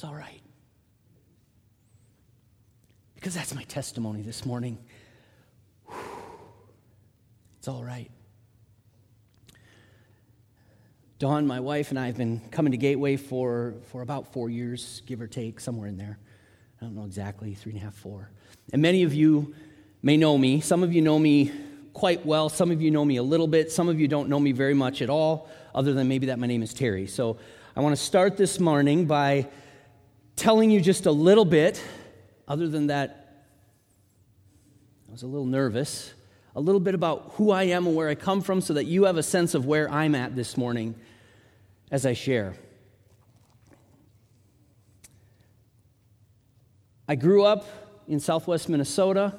It's all right. Because that's my testimony this morning. It's all right. Dawn, my wife, and I have been coming to Gateway for, for about four years, give or take, somewhere in there. I don't know exactly, three and a half, four. And many of you may know me. Some of you know me quite well. Some of you know me a little bit. Some of you don't know me very much at all, other than maybe that my name is Terry. So I want to start this morning by telling you just a little bit, other than that, I was a little nervous, a little bit about who I am and where I come from so that you have a sense of where I'm at this morning as I share. I grew up in southwest Minnesota.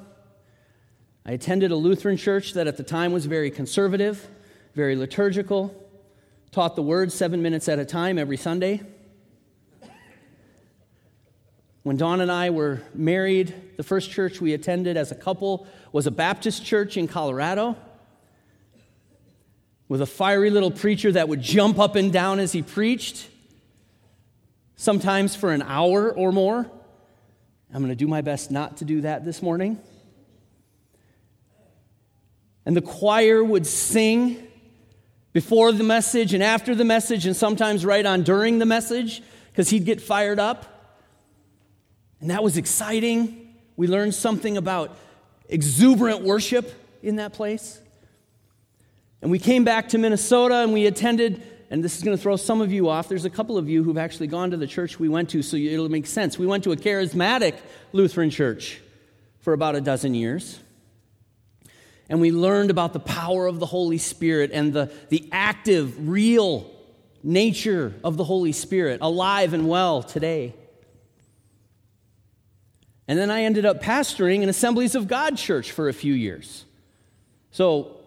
I attended a Lutheran church that at the time was very conservative, very liturgical, taught the word seven minutes at a time every Sunday. When Dawn and I were married, the first church we attended as a couple was a Baptist church in Colorado with a fiery little preacher that would jump up and down as he preached, sometimes for an hour or more. I'm going to do my best not to do that this morning. And the choir would sing before the message and after the message, and sometimes right on during the message, because he'd get fired up. And that was exciting. We learned something about exuberant worship in that place. And we came back to Minnesota and we attended, and this is going to throw some of you off. There's a couple of you who've actually gone to the church we went to, so it'll make sense. We went to a charismatic Lutheran church for about a dozen years. And we learned about the power of the Holy Spirit and the, the active, real nature of the Holy Spirit, alive and well today. And then I ended up pastoring an Assemblies of God church for a few years. So,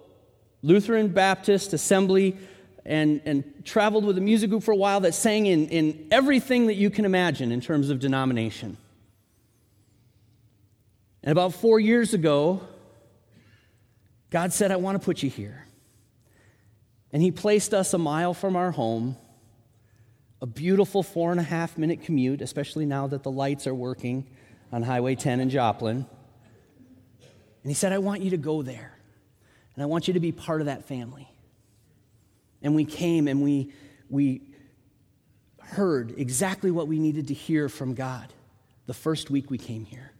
Lutheran, Baptist, Assembly, and, and traveled with a music group for a while that sang in, in everything that you can imagine in terms of denomination. And about four years ago, God said, I want to put you here. And He placed us a mile from our home, a beautiful four and a half minute commute, especially now that the lights are working on Highway 10 in Joplin. And he said, I want you to go there. And I want you to be part of that family. And we came and we, we heard exactly what we needed to hear from God the first week we came here.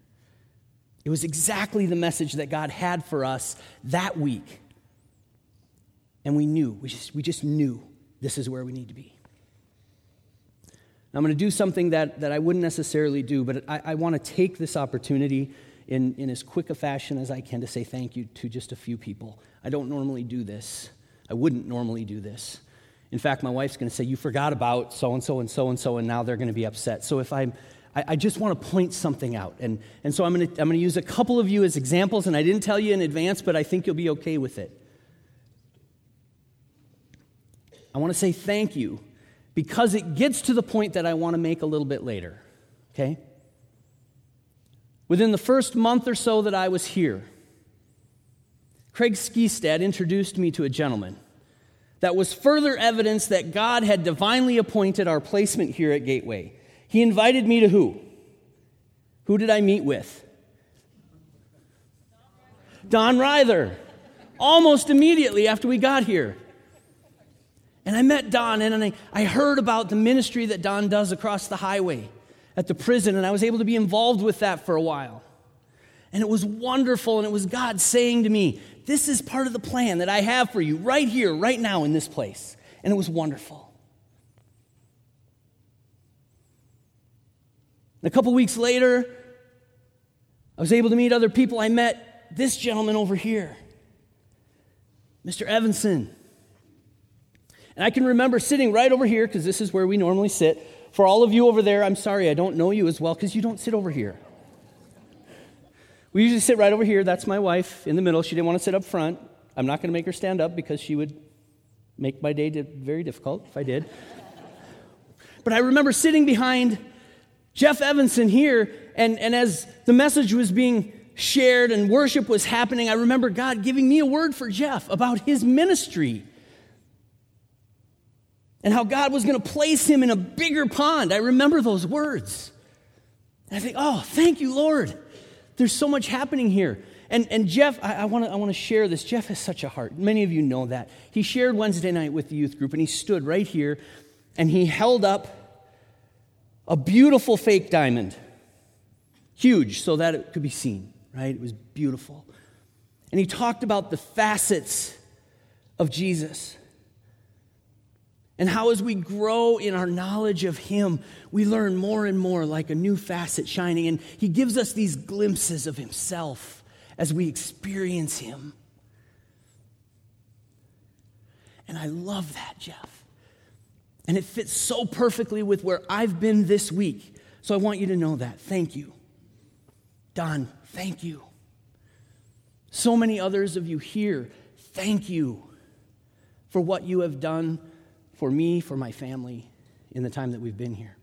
It was exactly the message that God had for us that week. And we knew, we just, we just knew this is where we need to be. I'm going to do something that, that I wouldn't necessarily do, but I, I want to take this opportunity in, in as quick a fashion as I can to say thank you to just a few people. I don't normally do this. I wouldn't normally do this. In fact, my wife's going to say, You forgot about so and so and so and so, and now they're going to be upset. So if I'm, I, I just want to point something out. And, and so I'm going, to, I'm going to use a couple of you as examples, and I didn't tell you in advance, but I think you'll be okay with it. I want to say thank you because it gets to the point that I want to make a little bit later. Okay? Within the first month or so that I was here, Craig Skistad introduced me to a gentleman that was further evidence that God had divinely appointed our placement here at Gateway. He invited me to who? Who did I meet with? Don Ryther. Almost immediately after we got here. And I met Don, and I, I heard about the ministry that Don does across the highway at the prison, and I was able to be involved with that for a while. And it was wonderful, and it was God saying to me, This is part of the plan that I have for you right here, right now, in this place. And it was wonderful. a couple weeks later, I was able to meet other people. I met this gentleman over here, Mr. Evanson. And I can remember sitting right over here, because this is where we normally sit. For all of you over there, I'm sorry, I don't know you as well, because you don't sit over here. We usually sit right over here. That's my wife in the middle. She didn't want to sit up front. I'm not going to make her stand up because she would make my day very difficult if I did. but I remember sitting behind Jeff Evanson here, and, and as the message was being shared and worship was happening, I remember God giving me a word for Jeff about his ministry and how God was going to place him in a bigger pond. I remember those words. And I think, oh, thank you, Lord. There's so much happening here. And, and Jeff, I, I want to share this. Jeff has such a heart. Many of you know that. He shared Wednesday night with the youth group, and he stood right here and he held up a beautiful fake diamond, huge, so that it could be seen, right? It was beautiful. And he talked about the facets of Jesus. And how, as we grow in our knowledge of Him, we learn more and more like a new facet shining. And He gives us these glimpses of Himself as we experience Him. And I love that, Jeff. And it fits so perfectly with where I've been this week. So I want you to know that. Thank you. Don, thank you. So many others of you here, thank you for what you have done for me, for my family in the time that we've been here.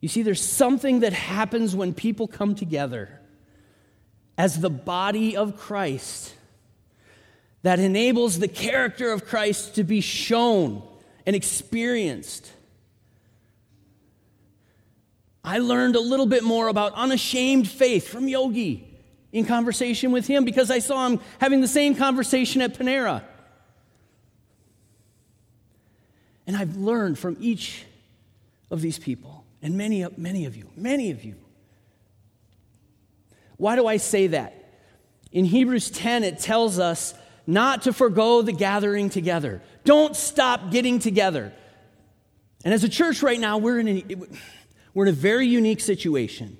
You see, there's something that happens when people come together as the body of Christ that enables the character of Christ to be shown and experienced. I learned a little bit more about unashamed faith from Yogi in conversation with him because I saw him having the same conversation at Panera. And I've learned from each of these people, and many, many of you, many of you. Why do I say that? In Hebrews 10, it tells us not to forego the gathering together. Don't stop getting together. And as a church right now, we're in a, we're in a very unique situation.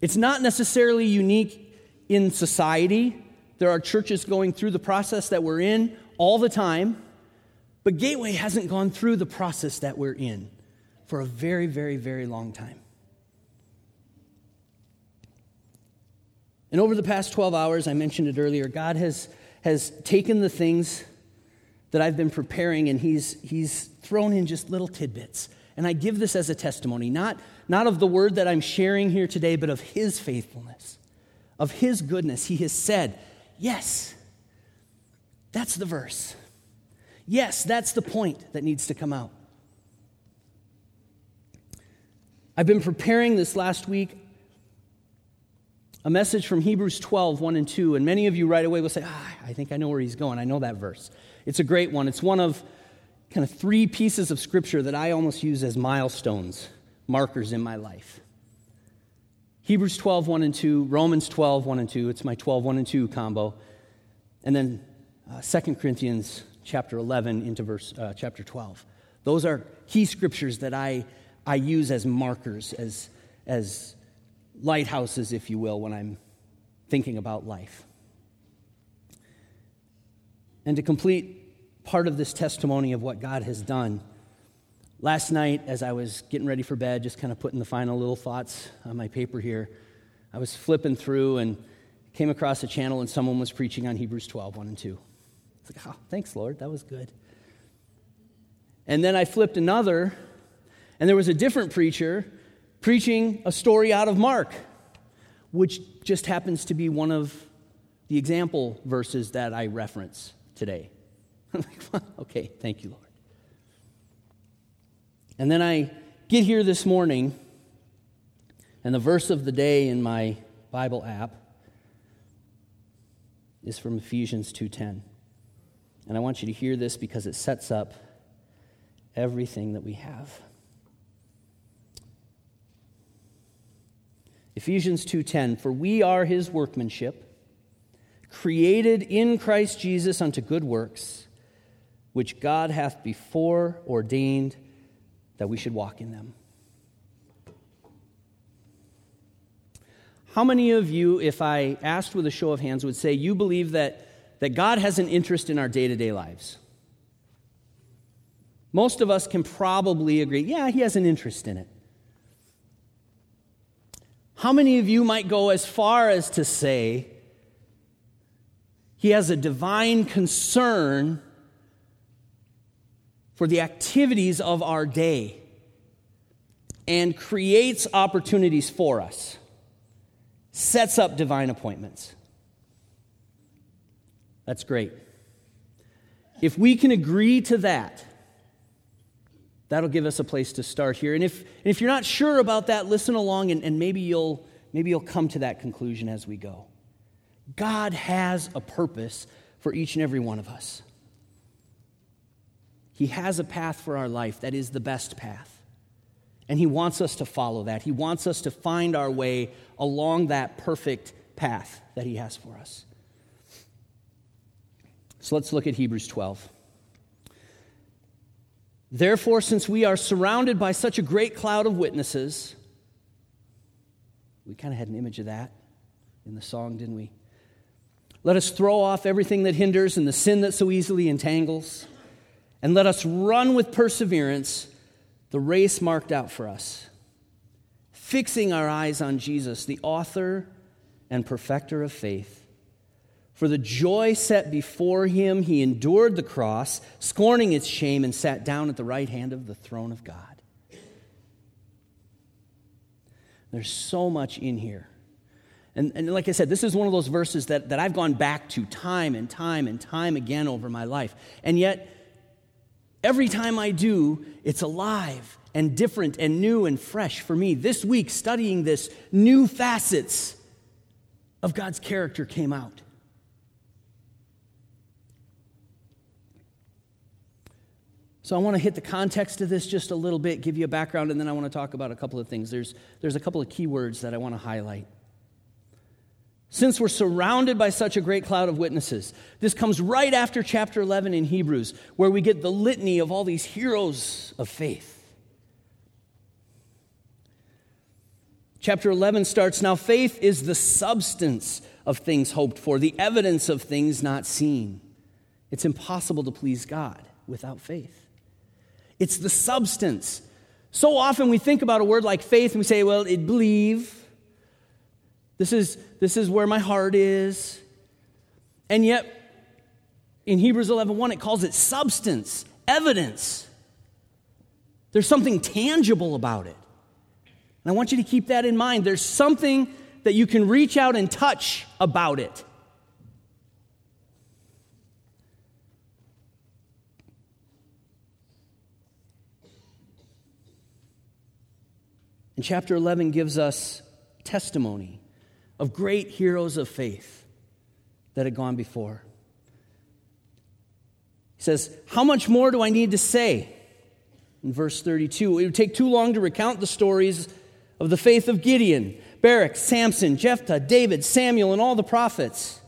It's not necessarily unique in society. There are churches going through the process that we're in all the time, but Gateway hasn't gone through the process that we're in for a very, very, very long time. And over the past 12 hours, I mentioned it earlier, God has, has taken the things that I've been preparing and he's, he's thrown in just little tidbits. And I give this as a testimony, not not of the word that I'm sharing here today, but of his faithfulness, of his goodness. He has said, Yes, that's the verse. Yes, that's the point that needs to come out. I've been preparing this last week a message from Hebrews 12, 1 and 2, and many of you right away will say, ah, I think I know where he's going. I know that verse. It's a great one. It's one of kind of three pieces of scripture that I almost use as milestones markers in my life. Hebrews 12, 1 and 2, Romans 12, 1 and 2. It's my 12, 1 and 2 combo. And then uh, 2 Corinthians chapter 11 into verse uh, chapter 12. Those are key scriptures that I, I use as markers, as, as lighthouses, if you will, when I'm thinking about life. And to complete part of this testimony of what God has done, Last night, as I was getting ready for bed, just kind of putting the final little thoughts on my paper here, I was flipping through and came across a channel and someone was preaching on Hebrews 12, 1 and 2. It's like, oh, thanks, Lord, that was good. And then I flipped another, and there was a different preacher preaching a story out of Mark, which just happens to be one of the example verses that I reference today. Like, okay, thank you, Lord. And then I get here this morning, and the verse of the day in my Bible app is from Ephesians 2:10. And I want you to hear this because it sets up everything that we have. Ephesians 2:10 For we are his workmanship created in Christ Jesus unto good works which God hath before ordained that we should walk in them. How many of you, if I asked with a show of hands, would say you believe that, that God has an interest in our day to day lives? Most of us can probably agree, yeah, He has an interest in it. How many of you might go as far as to say He has a divine concern for the activities of our day and creates opportunities for us, sets up divine appointments. That's great. if we can agree to that, that'll give us a place to start here. And if, and if you're not sure about that, listen along and, and maybe, you'll, maybe you'll come to that conclusion as we go. God has a purpose for each and every one of us. He has a path for our life that is the best path. And He wants us to follow that. He wants us to find our way along that perfect path that He has for us. So let's look at Hebrews 12. Therefore, since we are surrounded by such a great cloud of witnesses, we kind of had an image of that in the song, didn't we? Let us throw off everything that hinders and the sin that so easily entangles, and let us run with perseverance the race marked out for us, fixing our eyes on Jesus, the author and perfecter of faith. For the joy set before him, he endured the cross, scorning its shame, and sat down at the right hand of the throne of God. There's so much in here. And, and like I said, this is one of those verses that, that I've gone back to time and time and time again over my life. And yet, every time I do, it's alive and different and new and fresh for me. This week, studying this, new facets of God's character came out. So I want to hit the context of this just a little bit, give you a background, and then I want to talk about a couple of things. There's, there's a couple of key words that I want to highlight. Since we're surrounded by such a great cloud of witnesses, this comes right after chapter 11 in Hebrews, where we get the litany of all these heroes of faith. Chapter 11 starts Now faith is the substance of things hoped for, the evidence of things not seen. It's impossible to please God without faith. It's the substance. So often we think about a word like faith and we say, well, it believe. This is, this is where my heart is. And yet, in Hebrews 11 1, it calls it substance, evidence. There's something tangible about it. And I want you to keep that in mind. There's something that you can reach out and touch about it. And chapter 11 gives us testimony of great heroes of faith that had gone before. He says, How much more do I need to say? In verse 32, it would take too long to recount the stories of the faith of Gideon, Barak, Samson, Jephthah, David, Samuel, and all the prophets.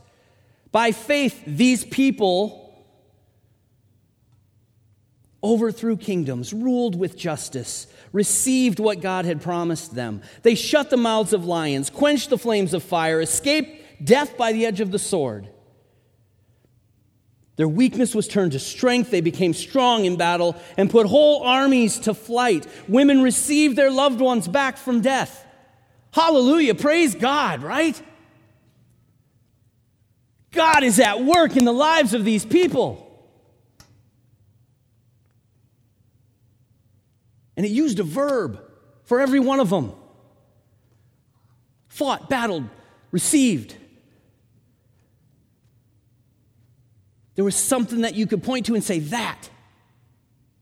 By faith, these people overthrew kingdoms, ruled with justice, received what God had promised them. They shut the mouths of lions, quenched the flames of fire, escaped death by the edge of the sword. Their weakness was turned to strength. They became strong in battle and put whole armies to flight. Women received their loved ones back from death. Hallelujah. Praise God, right? God is at work in the lives of these people. And it used a verb for every one of them fought, battled, received. There was something that you could point to and say, that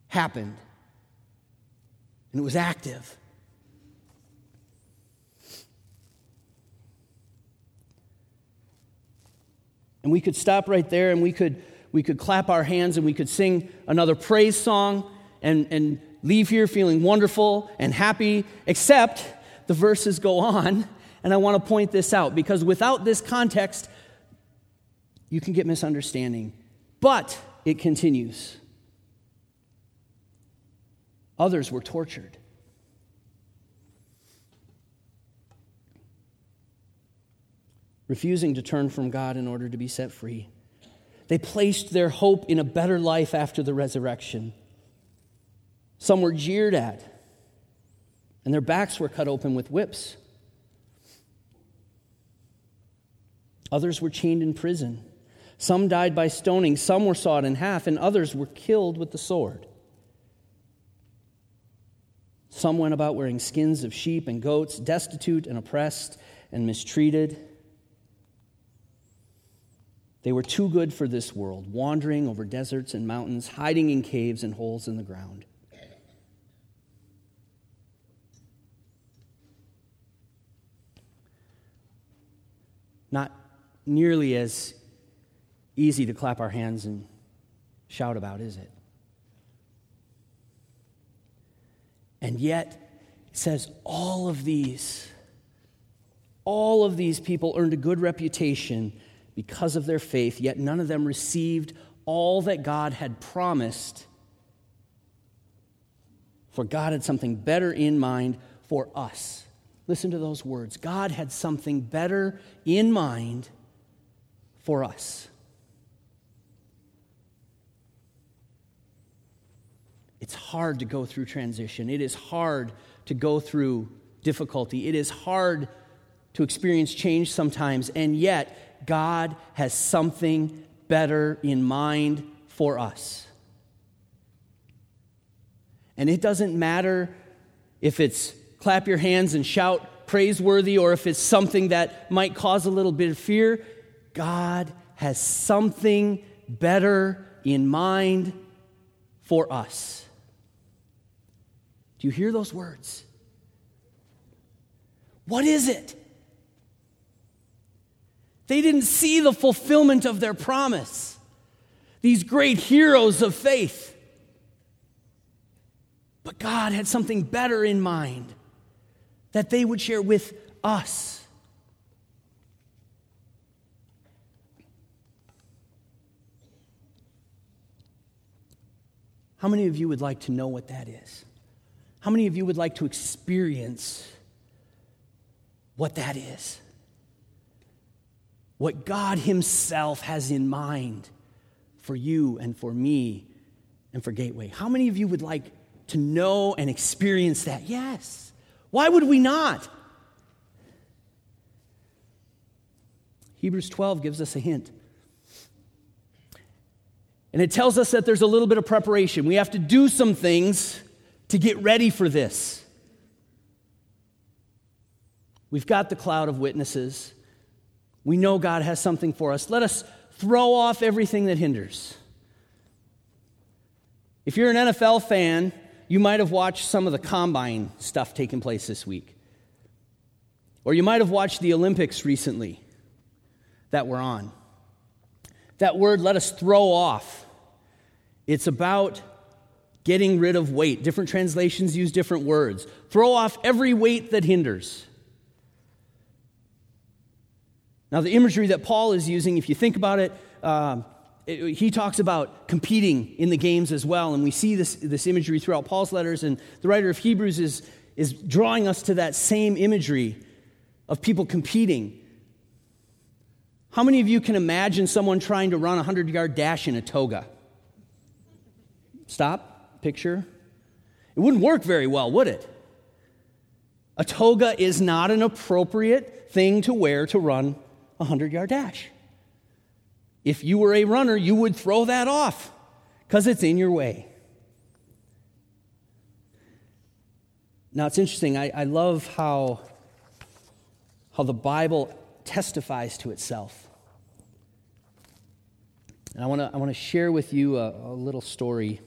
happened. And it was active. And we could stop right there and we could, we could clap our hands and we could sing another praise song and, and leave here feeling wonderful and happy, except the verses go on, and I want to point this out because without this context, you can get misunderstanding. But it continues. Others were tortured. Refusing to turn from God in order to be set free. They placed their hope in a better life after the resurrection. Some were jeered at, and their backs were cut open with whips. Others were chained in prison. Some died by stoning, some were sawed in half, and others were killed with the sword. Some went about wearing skins of sheep and goats, destitute and oppressed and mistreated. They were too good for this world, wandering over deserts and mountains, hiding in caves and holes in the ground. Not nearly as easy to clap our hands and shout about, is it? And yet, it says all of these, all of these people earned a good reputation because of their faith, yet none of them received all that God had promised. For God had something better in mind for us. Listen to those words. God had something better in mind for us. It's hard to go through transition. It is hard to go through difficulty. It is hard to experience change sometimes, and yet God has something better in mind for us. And it doesn't matter if it's clap your hands and shout praiseworthy or if it's something that might cause a little bit of fear. God has something better in mind for us. Do you hear those words? What is it? They didn't see the fulfillment of their promise. These great heroes of faith. But God had something better in mind that they would share with us. How many of you would like to know what that is? How many of you would like to experience what that is? What God Himself has in mind for you and for me and for Gateway. How many of you would like to know and experience that? Yes. Why would we not? Hebrews 12 gives us a hint. And it tells us that there's a little bit of preparation. We have to do some things to get ready for this. We've got the cloud of witnesses. We know God has something for us. Let us throw off everything that hinders. If you're an NFL fan, you might have watched some of the combine stuff taking place this week. Or you might have watched the Olympics recently that we're on. That word, let us throw off. It's about getting rid of weight. Different translations use different words. Throw off every weight that hinders. Now, the imagery that Paul is using, if you think about it, um, it, he talks about competing in the games as well. And we see this, this imagery throughout Paul's letters. And the writer of Hebrews is, is drawing us to that same imagery of people competing. How many of you can imagine someone trying to run a 100 yard dash in a toga? Stop picture? It wouldn't work very well, would it? A toga is not an appropriate thing to wear to run a 100 yard dash. If you were a runner, you would throw that off because it's in your way. Now, it's interesting. I, I love how, how the Bible testifies to itself. And I want to I wanna share with you a, a little story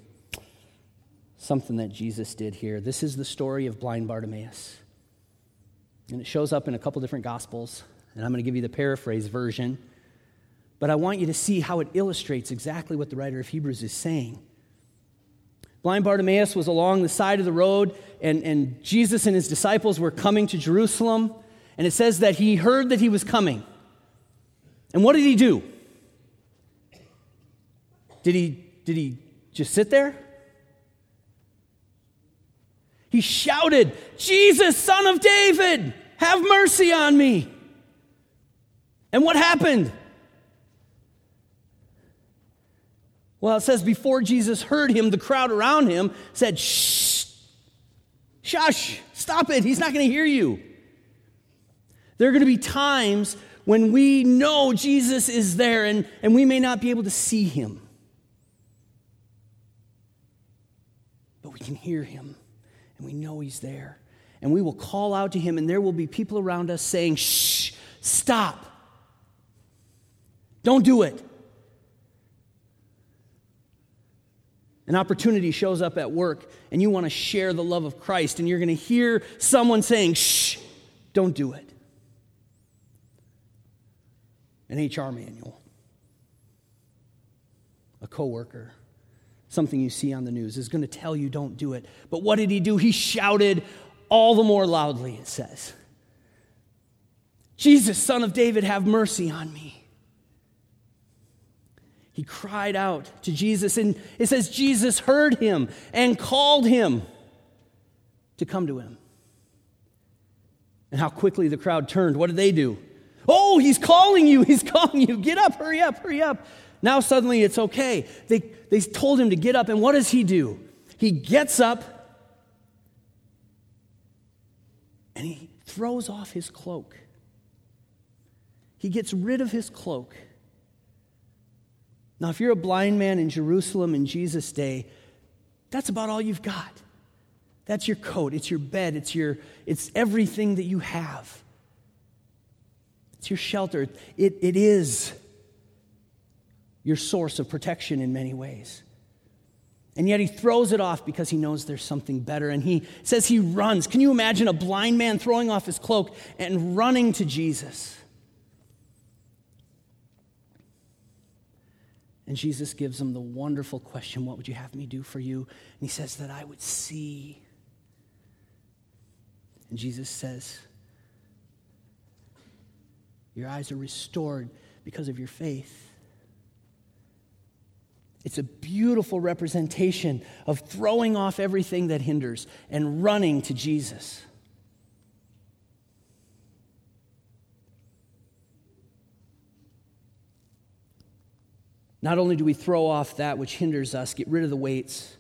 something that Jesus did here. This is the story of blind Bartimaeus. And it shows up in a couple different gospels, and I'm going to give you the paraphrase version. But I want you to see how it illustrates exactly what the writer of Hebrews is saying. Blind Bartimaeus was along the side of the road, and, and Jesus and his disciples were coming to Jerusalem. And it says that he heard that he was coming. And what did he do? Did he, did he just sit there? He shouted, Jesus, son of David, have mercy on me. And what happened? Well, it says before Jesus heard him, the crowd around him said, Shh, shush, stop it. He's not going to hear you. There are going to be times when we know Jesus is there and, and we may not be able to see him, but we can hear him and we know He's there. And we will call out to Him, and there will be people around us saying, Shh, stop. Don't do it. An opportunity shows up at work and you want to share the love of Christ and you're going to hear someone saying, shh, don't do it. An HR manual, a coworker, something you see on the news is going to tell you don't do it. But what did he do? He shouted all the more loudly, it says. Jesus, son of David, have mercy on me. He cried out to Jesus, and it says Jesus heard him and called him to come to him. And how quickly the crowd turned. What did they do? Oh, he's calling you, he's calling you. Get up, hurry up, hurry up. Now suddenly it's okay. They, they told him to get up, and what does he do? He gets up and he throws off his cloak. He gets rid of his cloak now, if you're a blind man in Jerusalem in Jesus' day, that's about all you've got. That's your coat, it's your bed, it's, your, it's everything that you have. It's your shelter. It, it is your source of protection in many ways. And yet he throws it off because he knows there's something better. And he says he runs. Can you imagine a blind man throwing off his cloak and running to Jesus? And Jesus gives him the wonderful question What would you have me do for you? And he says, That I would see. And Jesus says, Your eyes are restored because of your faith. It's a beautiful representation of throwing off everything that hinders and running to Jesus. Not only do we throw off that which hinders us, get rid of the weights,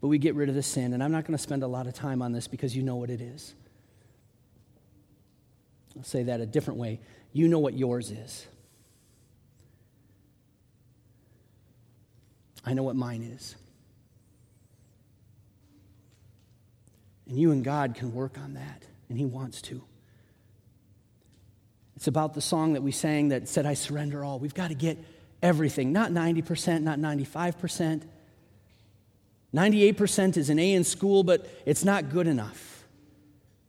but we get rid of the sin. And I'm not going to spend a lot of time on this because you know what it is. I'll say that a different way. You know what yours is. I know what mine is. And you and God can work on that, and He wants to. It's about the song that we sang that said, I surrender all. We've got to get everything, not 90%, not 95%. 98% is an A in school, but it's not good enough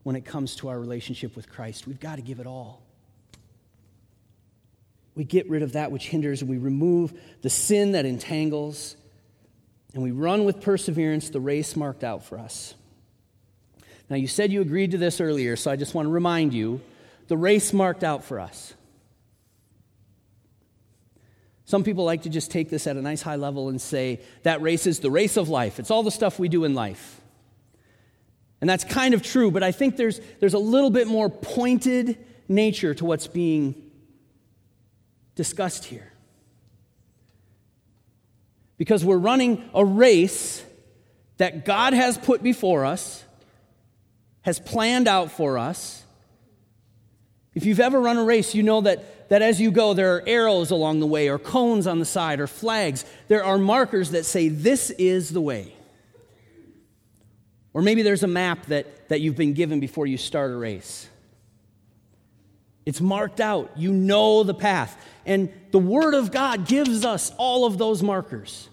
when it comes to our relationship with Christ. We've got to give it all. We get rid of that which hinders, and we remove the sin that entangles, and we run with perseverance the race marked out for us. Now, you said you agreed to this earlier, so I just want to remind you the race marked out for us. Some people like to just take this at a nice high level and say that race is the race of life. It's all the stuff we do in life. And that's kind of true, but I think there's, there's a little bit more pointed nature to what's being discussed here. Because we're running a race that God has put before us, has planned out for us. If you've ever run a race, you know that that as you go, there are arrows along the way, or cones on the side, or flags. There are markers that say, This is the way. Or maybe there's a map that, that you've been given before you start a race. It's marked out. You know the path. And the Word of God gives us all of those markers.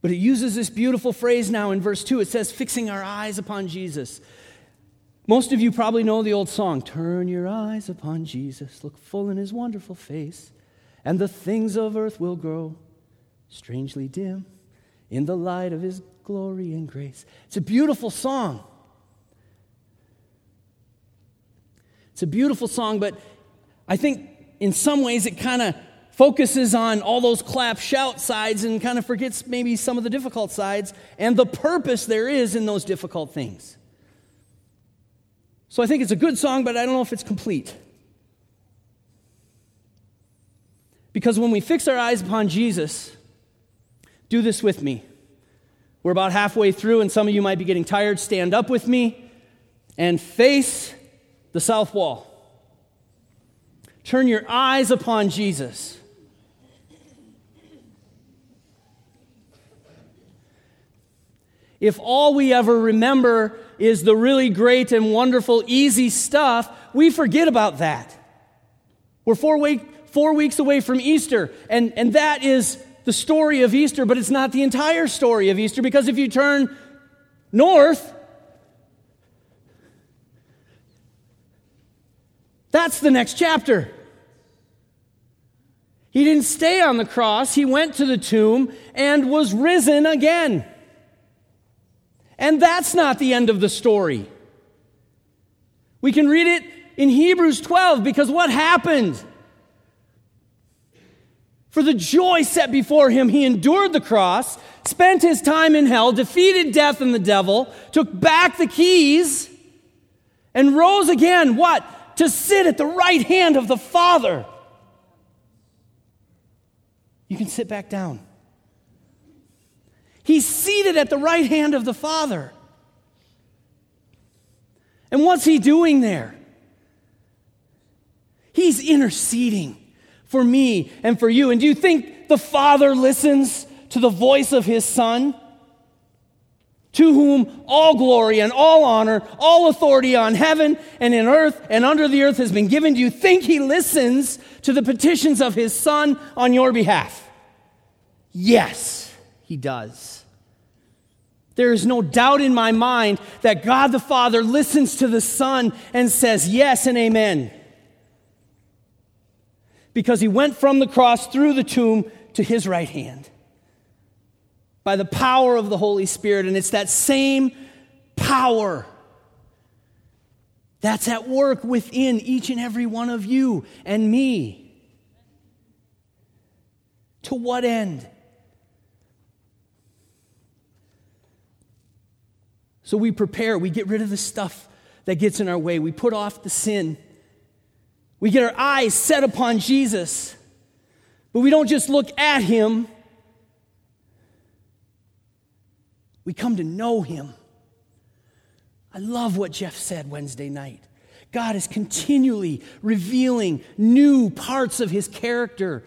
But it uses this beautiful phrase now in verse 2. It says, fixing our eyes upon Jesus. Most of you probably know the old song Turn your eyes upon Jesus, look full in his wonderful face, and the things of earth will grow strangely dim in the light of his glory and grace. It's a beautiful song. It's a beautiful song, but I think in some ways it kind of focuses on all those clap shout sides and kind of forgets maybe some of the difficult sides and the purpose there is in those difficult things. So I think it's a good song, but I don't know if it's complete. Because when we fix our eyes upon Jesus, do this with me. We're about halfway through, and some of you might be getting tired. Stand up with me and face the south wall. Turn your eyes upon Jesus. If all we ever remember is the really great and wonderful, easy stuff, we forget about that. We're four weeks away from Easter, and, and that is the story of Easter, but it's not the entire story of Easter because if you turn north, that's the next chapter. He didn't stay on the cross, he went to the tomb and was risen again. And that's not the end of the story. We can read it in Hebrews 12 because what happened? For the joy set before him, he endured the cross, spent his time in hell, defeated death and the devil, took back the keys, and rose again. What? To sit at the right hand of the Father. You can sit back down. He's seated at the right hand of the Father. And what's he doing there? He's interceding for me and for you. And do you think the Father listens to the voice of his Son? To whom all glory and all honor, all authority on heaven and in earth and under the earth has been given. Do you think he listens to the petitions of his Son on your behalf? Yes, he does. There is no doubt in my mind that God the Father listens to the Son and says yes and amen because he went from the cross through the tomb to his right hand by the power of the Holy Spirit. And it's that same power that's at work within each and every one of you and me. To what end? So we prepare, we get rid of the stuff that gets in our way, we put off the sin. We get our eyes set upon Jesus, but we don't just look at him, we come to know him. I love what Jeff said Wednesday night. God is continually revealing new parts of his character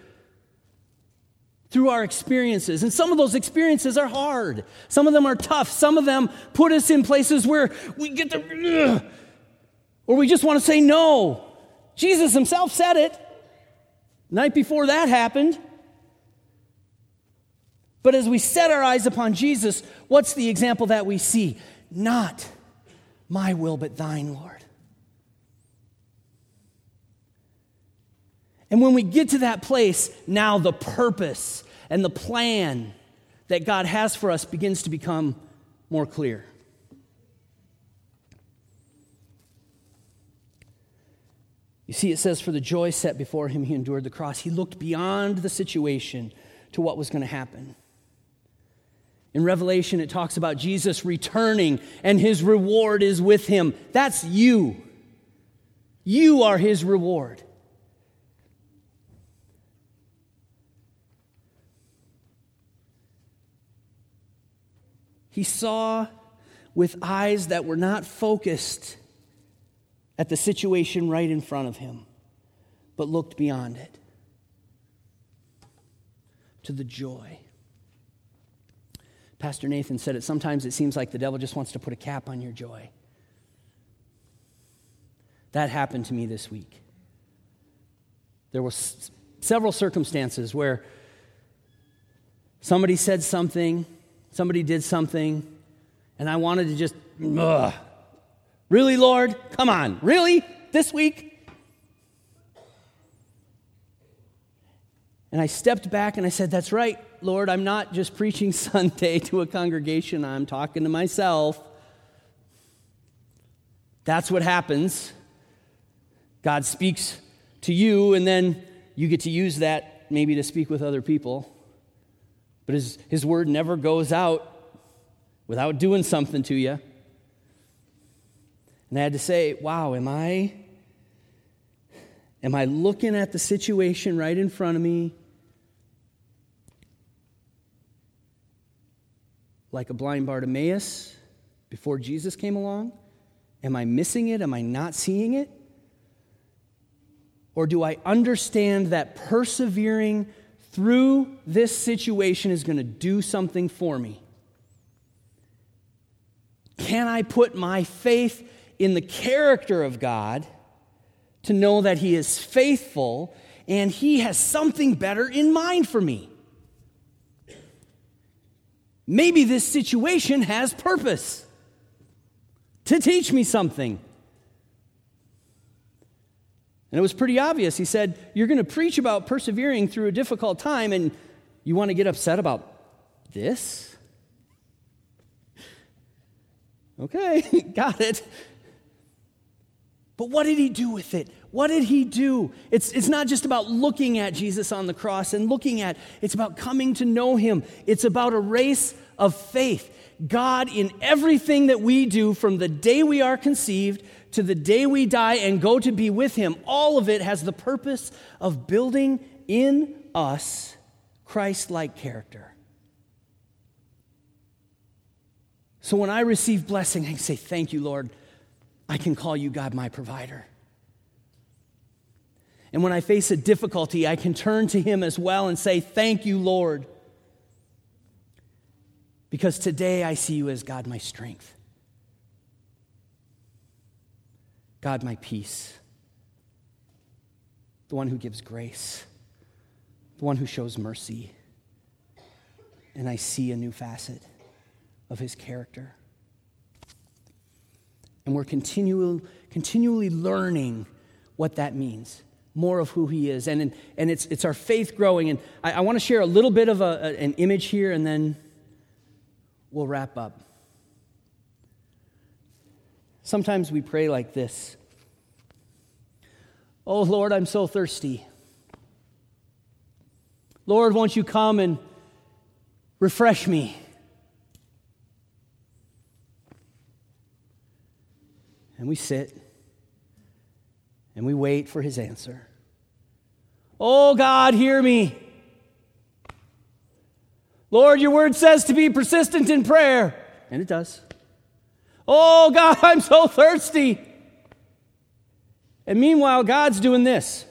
through our experiences. And some of those experiences are hard. Some of them are tough. Some of them put us in places where we get the, or we just want to say no. Jesus himself said it. Night before that happened. But as we set our eyes upon Jesus, what's the example that we see? Not my will, but thine, Lord. And when we get to that place, now the purpose and the plan that God has for us begins to become more clear. You see, it says, For the joy set before him, he endured the cross. He looked beyond the situation to what was going to happen. In Revelation, it talks about Jesus returning and his reward is with him. That's you. You are his reward. He saw with eyes that were not focused at the situation right in front of him, but looked beyond it to the joy. Pastor Nathan said it sometimes it seems like the devil just wants to put a cap on your joy. That happened to me this week. There were s- several circumstances where somebody said something, somebody did something, and I wanted to just, ugh, Really, Lord? Come on. Really? This week? And I stepped back and I said, That's right, Lord. I'm not just preaching Sunday to a congregation, I'm talking to myself. That's what happens. God speaks to you, and then you get to use that maybe to speak with other people. But his, his word never goes out without doing something to you. And I had to say, wow, am I am I looking at the situation right in front of me like a blind Bartimaeus before Jesus came along? Am I missing it? Am I not seeing it? Or do I understand that persevering through this situation is going to do something for me? Can I put my faith in the character of God to know that He is faithful and He has something better in mind for me. Maybe this situation has purpose to teach me something. And it was pretty obvious. He said, You're going to preach about persevering through a difficult time, and you want to get upset about this? Okay, got it. But what did he do with it? What did he do? It's, it's not just about looking at Jesus on the cross and looking at, it's about coming to know him. It's about a race of faith. God, in everything that we do from the day we are conceived to the day we die and go to be with him, all of it has the purpose of building in us Christ like character. So when I receive blessing, I say, Thank you, Lord. I can call you God, my provider. And when I face a difficulty, I can turn to Him as well and say, Thank you, Lord. Because today I see you as God, my strength, God, my peace, the one who gives grace, the one who shows mercy. And I see a new facet of His character. And we're continual, continually learning what that means, more of who he is. And, and it's, it's our faith growing. And I, I want to share a little bit of a, an image here, and then we'll wrap up. Sometimes we pray like this Oh, Lord, I'm so thirsty. Lord, won't you come and refresh me? And we sit and we wait for his answer. Oh, God, hear me. Lord, your word says to be persistent in prayer. And it does. Oh, God, I'm so thirsty. And meanwhile, God's doing this.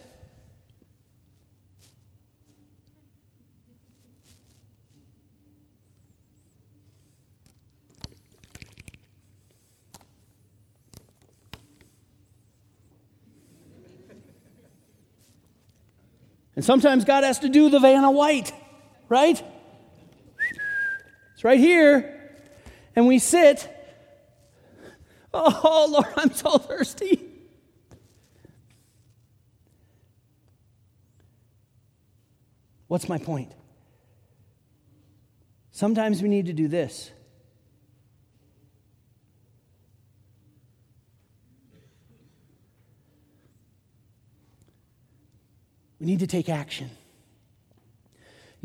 And sometimes God has to do the Vanna White, right? It's right here. And we sit. Oh, Lord, I'm so thirsty. What's my point? Sometimes we need to do this. We need to take action.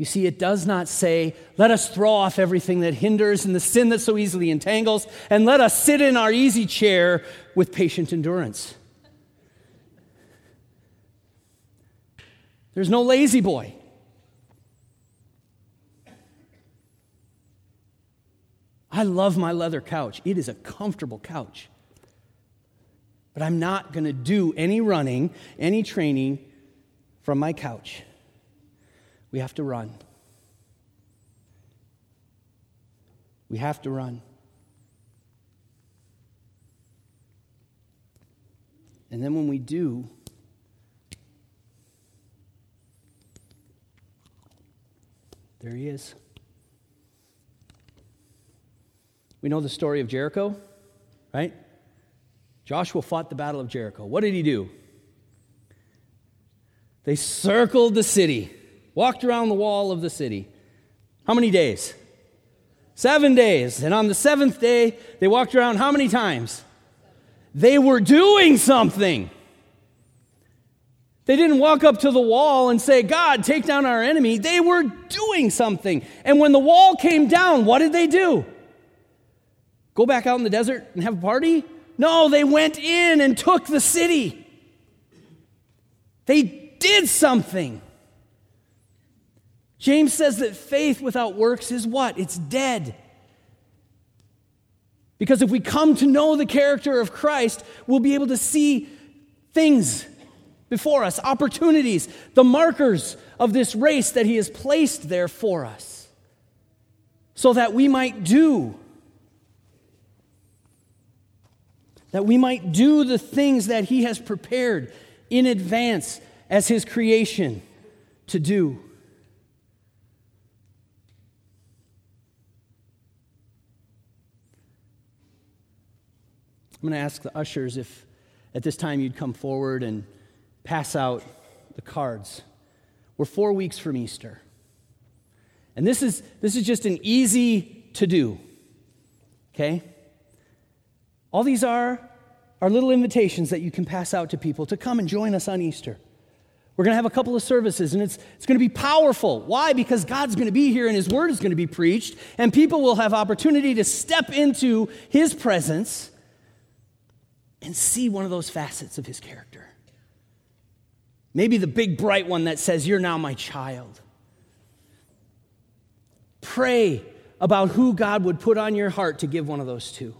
You see, it does not say, let us throw off everything that hinders and the sin that so easily entangles, and let us sit in our easy chair with patient endurance. There's no La-Z-Boy. I love my leather couch. It is a comfortable couch. But I'm not going to do any running, any training from my couch. We have to run. We have to run. And then when we do, there he is. We know the story of Jericho, right? Joshua fought the Battle of Jericho. What did he do? They circled the city, walked around the wall of the city. How many days? Seven days. And on the seventh day, they walked around how many times? They were doing something. They didn't walk up to the wall and say, God, take down our enemy. They were doing something. And when the wall came down, what did they do? Go back out in the desert and have a party? No, they went in and took the city. They did something. James says that faith without works is what? It's dead. Because if we come to know the character of Christ, we'll be able to see things before us, opportunities, the markers of this race that He has placed there for us, so that we might do. That we might do the things that He has prepared in advance as his creation to do. I'm going to ask the ushers if at this time you'd come forward and pass out the cards. We're four weeks from Easter. And this is, this is just an easy to do. Okay? All these are are little invitations that you can pass out to people to come and join us on Easter. We're going to have a couple of services, and it's, it's going to be powerful. Why? Because God's going to be here and His Word is going to be preached, and people will have opportunity to step into His presence and see one of those facets of His character. Maybe the big, bright one that says, You're now my child. Pray about who God would put on your heart to give one of those to.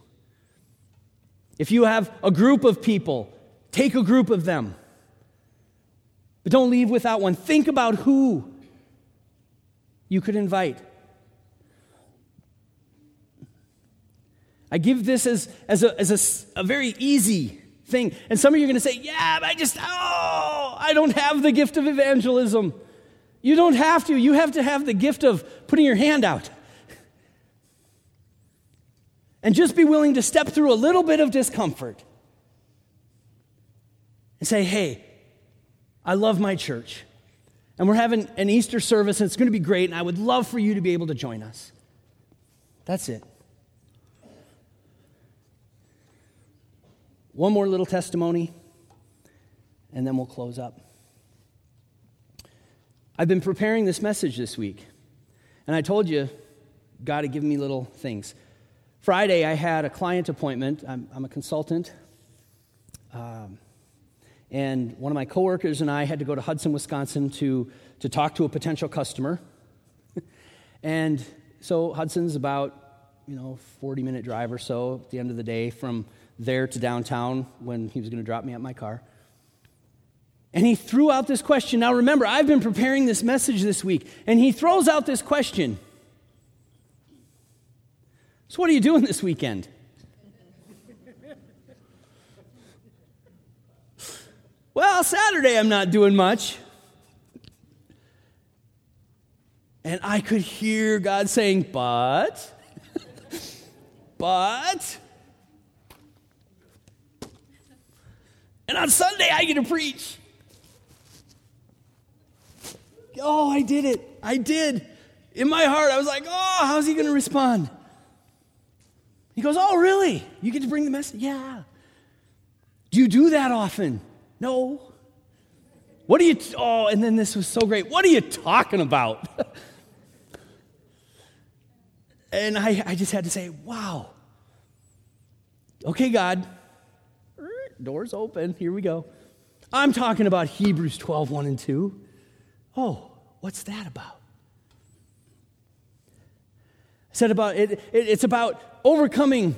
If you have a group of people, take a group of them. But don't leave without one. Think about who you could invite. I give this as, as, a, as a, a very easy thing. And some of you are going to say, Yeah, but I just, oh, I don't have the gift of evangelism. You don't have to. You have to have the gift of putting your hand out. And just be willing to step through a little bit of discomfort and say, Hey, I love my church. And we're having an Easter service, and it's going to be great, and I would love for you to be able to join us. That's it. One more little testimony, and then we'll close up. I've been preparing this message this week, and I told you God had given me little things. Friday, I had a client appointment. I'm, I'm a consultant. Um, and one of my coworkers and I had to go to Hudson, Wisconsin to, to talk to a potential customer. and so Hudson's about, you know, 40 minute drive or so at the end of the day from there to downtown when he was going to drop me at my car. And he threw out this question. Now remember, I've been preparing this message this week, and he throws out this question. So, what are you doing this weekend? Well, Saturday I'm not doing much. And I could hear God saying, but, but, and on Sunday I get to preach. Oh, I did it. I did. In my heart, I was like, oh, how's he going to respond? He goes, oh, really? You get to bring the message? Yeah. Do you do that often? No. What are you, t- oh, and then this was so great. What are you talking about? and I, I just had to say, wow. Okay, God, doors open. Here we go. I'm talking about Hebrews 12, 1 and 2. Oh, what's that about? I said about it, it, it's about overcoming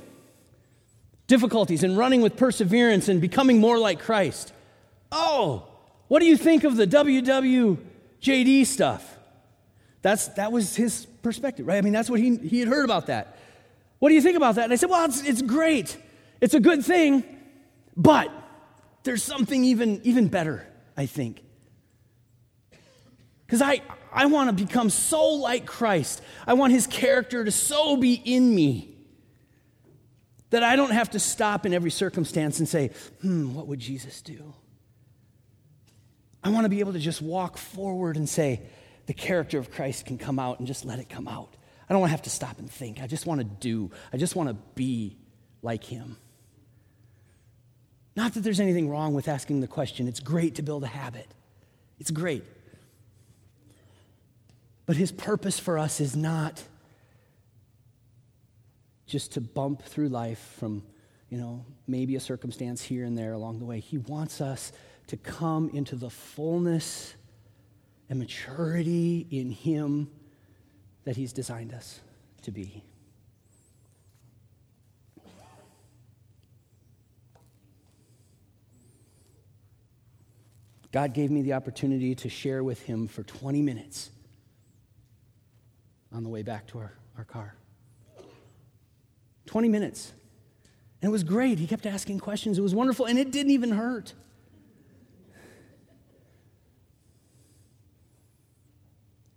difficulties and running with perseverance and becoming more like Christ. Oh, what do you think of the WWJD stuff? That's, that was his perspective, right? I mean, that's what he, he had heard about that. What do you think about that? And I said, well, it's, it's great. It's a good thing, but there's something even, even better, I think. Because I, I want to become so like Christ. I want his character to so be in me that I don't have to stop in every circumstance and say, hmm, what would Jesus do? I want to be able to just walk forward and say, the character of Christ can come out and just let it come out. I don't want to have to stop and think. I just want to do. I just want to be like him. Not that there's anything wrong with asking the question. It's great to build a habit. It's great. But his purpose for us is not just to bump through life from, you know, maybe a circumstance here and there along the way. He wants us to come into the fullness and maturity in Him that He's designed us to be. God gave me the opportunity to share with Him for 20 minutes on the way back to our, our car. 20 minutes. And it was great. He kept asking questions. It was wonderful, and it didn't even hurt.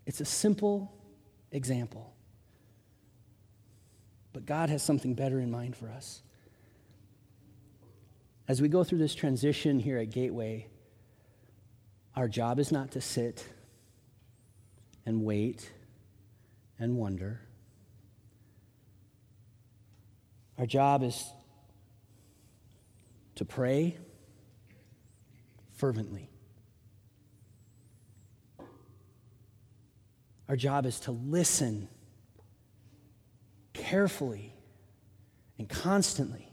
It's a simple example. But God has something better in mind for us. As we go through this transition here at Gateway, our job is not to sit and wait and wonder. Our job is to pray fervently. Our job is to listen carefully and constantly.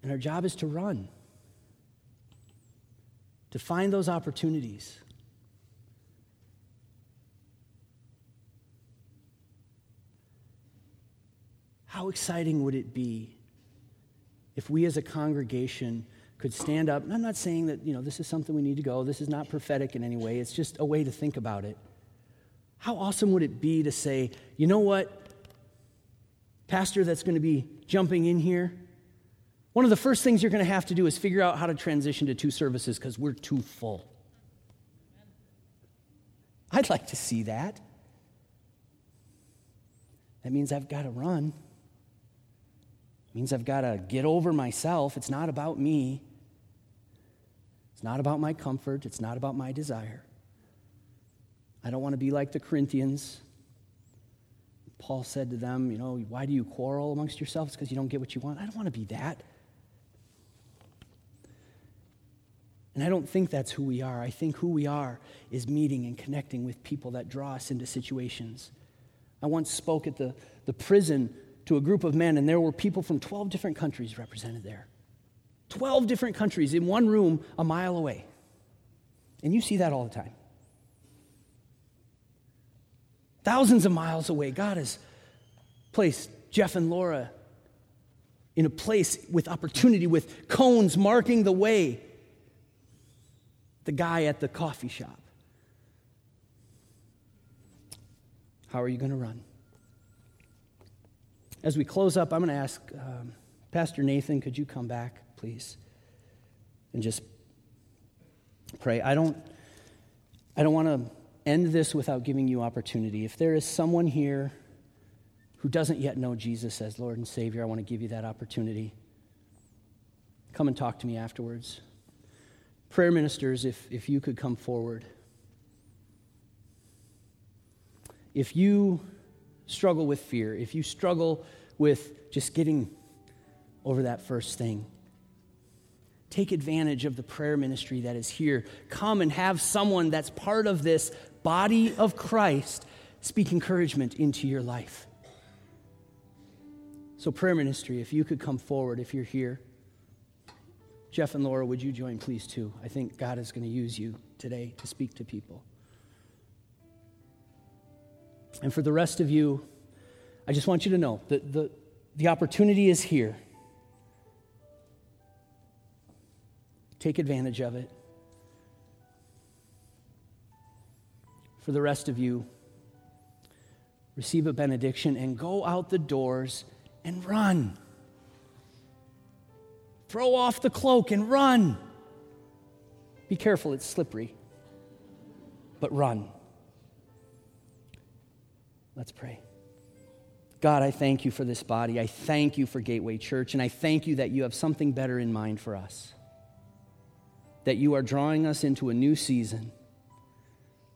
And our job is to run, to find those opportunities. How exciting would it be if we as a congregation could stand up? And I'm not saying that, you know, this is something we need to go. This is not prophetic in any way. It's just a way to think about it. How awesome would it be to say, you know what, pastor that's going to be jumping in here, one of the first things you're going to have to do is figure out how to transition to two services because we're too full. I'd like to see that. That means I've got to run. It means I've got to get over myself. It's not about me. It's not about my comfort. It's not about my desire. I don't want to be like the Corinthians. Paul said to them, You know, why do you quarrel amongst yourselves? Because you don't get what you want. I don't want to be that. And I don't think that's who we are. I think who we are is meeting and connecting with people that draw us into situations. I once spoke at the, the prison to a group of men, and there were people from 12 different countries represented there. 12 different countries in one room a mile away. And you see that all the time. Thousands of miles away, God has placed Jeff and Laura in a place with opportunity, with cones marking the way the guy at the coffee shop. How are you going to run? As we close up, I'm going to ask um, Pastor Nathan, could you come back, please? And just pray. I don't, I don't want to end this without giving you opportunity. If there is someone here who doesn't yet know Jesus as Lord and Savior, I want to give you that opportunity. Come and talk to me afterwards. Prayer ministers, if, if you could come forward. If you struggle with fear, if you struggle with just getting over that first thing, take advantage of the prayer ministry that is here. Come and have someone that's part of this body of Christ speak encouragement into your life. So, prayer ministry, if you could come forward, if you're here. Jeff and Laura, would you join, please, too? I think God is going to use you today to speak to people. And for the rest of you, I just want you to know that the, the opportunity is here. Take advantage of it. For the rest of you, receive a benediction and go out the doors and run. Throw off the cloak and run. Be careful, it's slippery, but run. Let's pray. God, I thank you for this body. I thank you for Gateway Church, and I thank you that you have something better in mind for us. That you are drawing us into a new season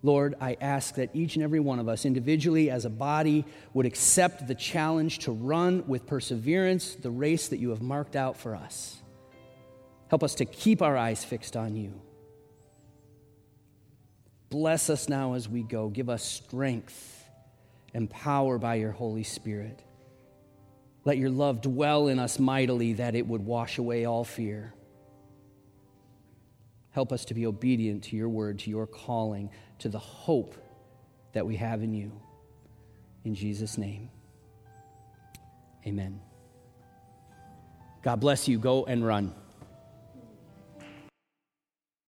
Lord, I ask that each and every one of us, individually as a body, would accept the challenge to run with perseverance the race that you have marked out for us. Help us to keep our eyes fixed on you. Bless us now as we go. Give us strength and power by your Holy Spirit. Let your love dwell in us mightily that it would wash away all fear. Help us to be obedient to your word, to your calling, to the hope that we have in you. In Jesus' name, amen. God bless you. Go and run.